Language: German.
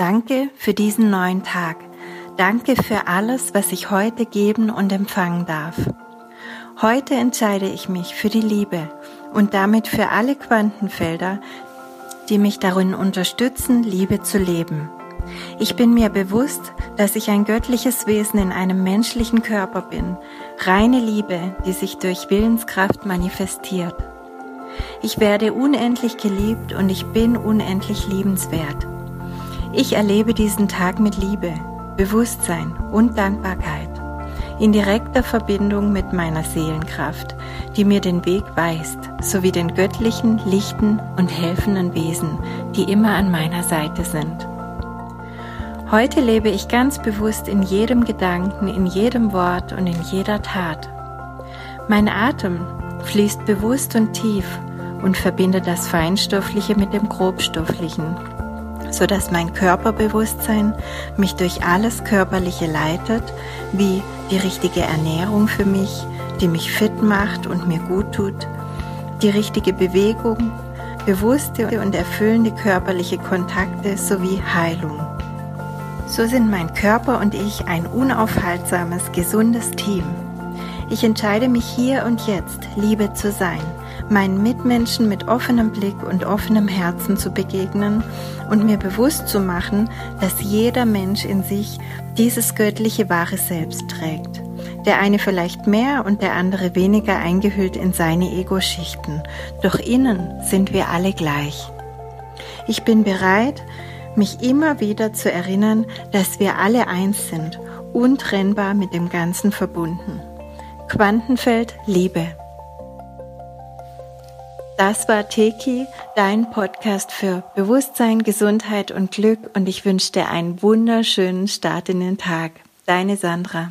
Danke für diesen neuen Tag. Danke für alles, was ich heute geben und empfangen darf. Heute entscheide ich mich für die Liebe und damit für alle Quantenfelder, die mich darin unterstützen, Liebe zu leben. Ich bin mir bewusst, dass ich ein göttliches Wesen in einem menschlichen Körper bin, reine Liebe, die sich durch Willenskraft manifestiert. Ich werde unendlich geliebt und ich bin unendlich liebenswert. Ich erlebe diesen Tag mit Liebe, Bewusstsein und Dankbarkeit in direkter Verbindung mit meiner Seelenkraft, die mir den Weg weist, sowie den göttlichen, lichten und helfenden Wesen, die immer an meiner Seite sind. Heute lebe ich ganz bewusst in jedem Gedanken, in jedem Wort und in jeder Tat. Mein Atem fließt bewusst und tief und verbindet das Feinstoffliche mit dem Grobstofflichen so dass mein Körperbewusstsein mich durch alles Körperliche leitet, wie die richtige Ernährung für mich, die mich fit macht und mir gut tut, die richtige Bewegung, bewusste und erfüllende körperliche Kontakte sowie Heilung. So sind mein Körper und ich ein unaufhaltsames, gesundes Team. Ich entscheide mich hier und jetzt, Liebe zu sein meinen Mitmenschen mit offenem Blick und offenem Herzen zu begegnen und mir bewusst zu machen, dass jeder Mensch in sich dieses göttliche wahre Selbst trägt. Der eine vielleicht mehr und der andere weniger eingehüllt in seine Ego-Schichten, doch innen sind wir alle gleich. Ich bin bereit, mich immer wieder zu erinnern, dass wir alle eins sind, untrennbar mit dem Ganzen verbunden. Quantenfeld Liebe. Das war Teki, dein Podcast für Bewusstsein, Gesundheit und Glück und ich wünsche dir einen wunderschönen Start in den Tag. Deine Sandra.